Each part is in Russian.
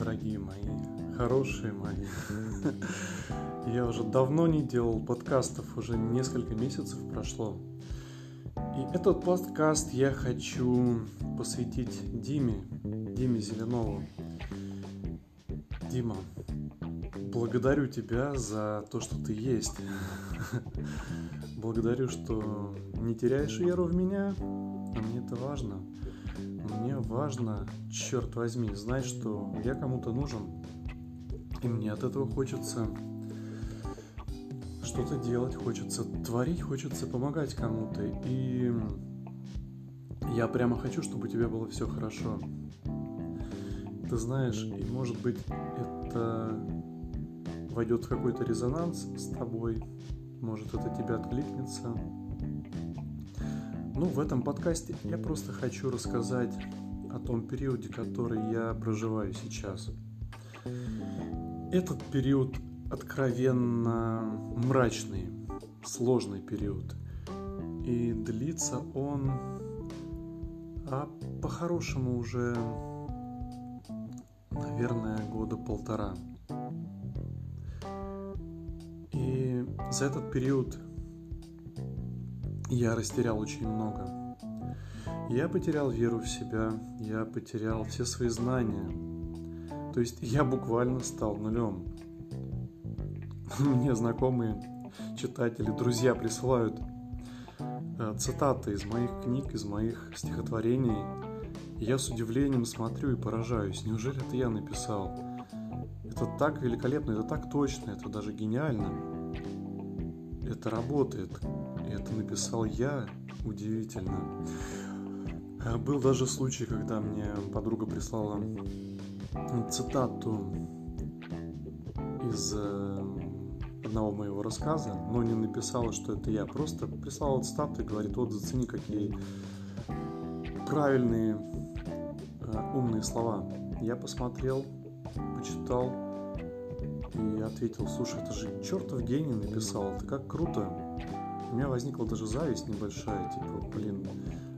дорогие мои, хорошие мои. Я уже давно не делал подкастов, уже несколько месяцев прошло. И этот подкаст я хочу посвятить Диме, Диме Зеленову. Дима, благодарю тебя за то, что ты есть. Благодарю, что не теряешь веру в меня, а мне это важно. Мне важно, черт возьми, знать, что я кому-то нужен. И мне от этого хочется что-то делать, хочется творить, хочется помогать кому-то. И я прямо хочу, чтобы у тебя было все хорошо. Ты знаешь, и может быть это войдет в какой-то резонанс с тобой, может это тебе откликнется. Ну, в этом подкасте я просто хочу рассказать о том периоде, который я проживаю сейчас. Этот период откровенно мрачный, сложный период. И длится он, а по-хорошему уже, наверное, года полтора. И за этот период я растерял очень много. Я потерял веру в себя, я потерял все свои знания. То есть я буквально стал нулем. Мне знакомые читатели, друзья присылают э, цитаты из моих книг, из моих стихотворений. я с удивлением смотрю и поражаюсь. Неужели это я написал? Это так великолепно, это так точно, это даже гениально. Это работает. Это написал я. Удивительно. Э, был даже случай, когда мне подруга прислала цитату из э, одного моего рассказа, но не написала, что это я. Просто прислала цитату и говорит, вот зацени, какие правильные, э, умные слова. Я посмотрел, почитал и ответил, слушай, это же чертов гений написал, это как круто. У меня возникла даже зависть небольшая, типа, блин,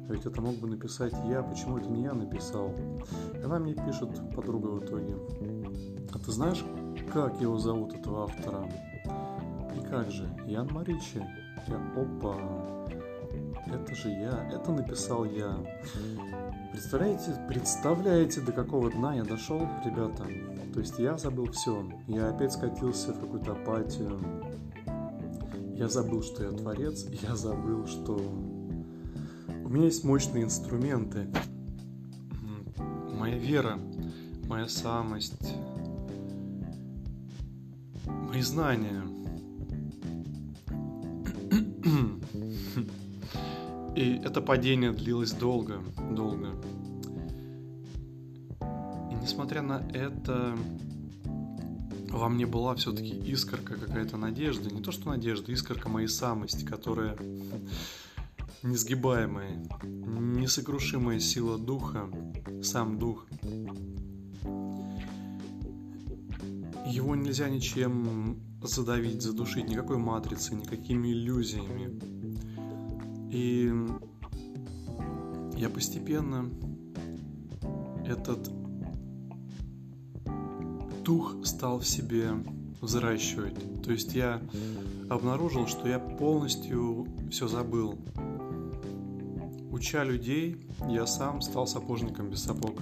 ведь это мог бы написать я, почему это не я написал? И она мне пишет, подруга в итоге, а ты знаешь, как его зовут, этого автора? И как же, Ян Маричи? Я, опа, это же я, это написал я. Представляете, представляете, до какого дна я дошел, ребята? То есть я забыл все. Я опять скатился в какую-то апатию, я забыл, что я творец, я забыл, что у меня есть мощные инструменты. Моя вера, моя самость, мои знания. И это падение длилось долго, долго. И несмотря на это, во мне была все-таки искорка какая-то надежды. Не то, что надежда, искорка моей самости, которая несгибаемая, несокрушимая сила духа, сам дух. Его нельзя ничем задавить, задушить, никакой матрицей, никакими иллюзиями. И я постепенно этот дух стал в себе взращивать. То есть я обнаружил, что я полностью все забыл. Уча людей, я сам стал сапожником без сапог.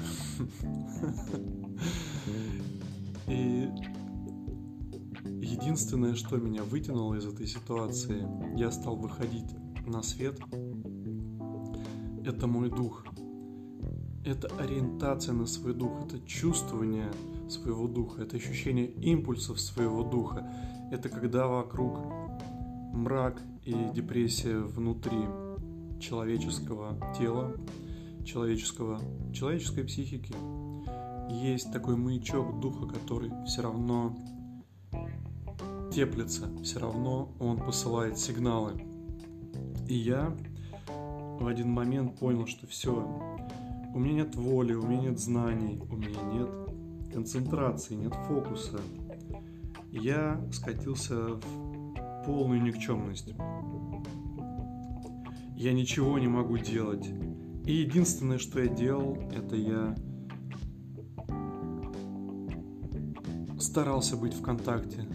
И единственное, что меня вытянуло из этой ситуации, я стал выходить на свет. Это мой дух. Это ориентация на свой дух, это чувствование своего духа, это ощущение импульсов своего духа. Это когда вокруг мрак и депрессия внутри человеческого тела, человеческого, человеческой психики. Есть такой маячок духа, который все равно теплится, все равно он посылает сигналы. И я в один момент понял, что все, у меня нет воли, у меня нет знаний, у меня нет концентрации, нет фокуса. Я скатился в полную никчемность. Я ничего не могу делать. И единственное, что я делал, это я старался быть в контакте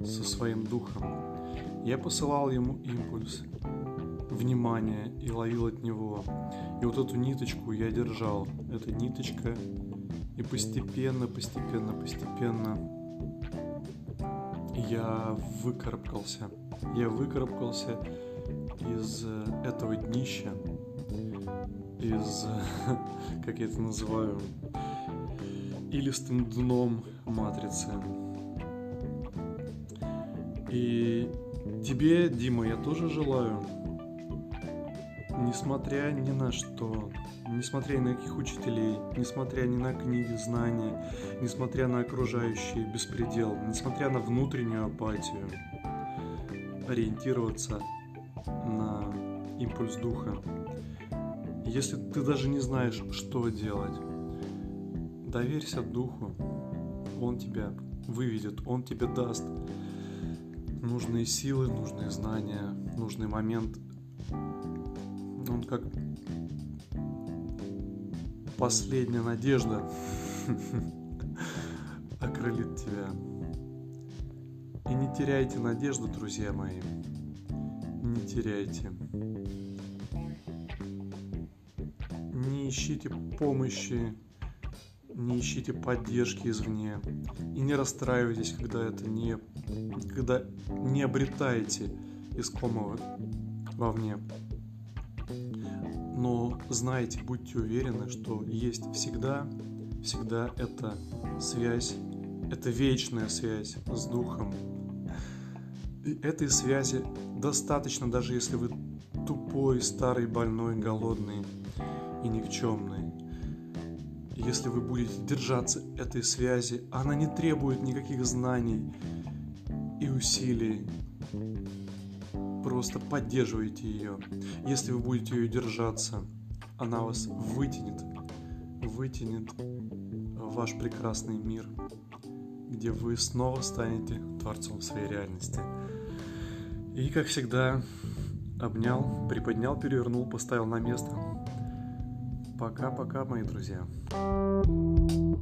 со своим духом. Я посылал ему импульс, внимание и ловил от него. И вот эту ниточку я держал. Эта ниточка. И постепенно, постепенно, постепенно я выкарабкался. Я выкарабкался из этого днища, из, как я это называю, илистым дном матрицы. И тебе, Дима, я тоже желаю, несмотря ни на что, несмотря ни на каких учителей, несмотря ни на книги, знания, несмотря на окружающий беспредел, несмотря на внутреннюю апатию, ориентироваться на импульс духа. Если ты даже не знаешь, что делать, доверься духу, он тебя выведет, он тебе даст нужные силы, нужные знания, нужный момент. Он как последняя надежда окрылит тебя. И не теряйте надежду, друзья мои. Не теряйте. Не ищите помощи, не ищите поддержки извне. И не расстраивайтесь, когда это не, когда не обретаете искомого вовне. Но знайте, будьте уверены, что есть всегда, всегда эта связь, это вечная связь с Духом. И этой связи достаточно, даже если вы тупой, старый, больной, голодный и никчемный. Если вы будете держаться этой связи, она не требует никаких знаний и усилий, Просто поддерживайте ее. Если вы будете ее держаться, она вас вытянет, вытянет в ваш прекрасный мир, где вы снова станете творцом своей реальности. И, как всегда, обнял, приподнял, перевернул, поставил на место. Пока-пока, мои друзья. thank you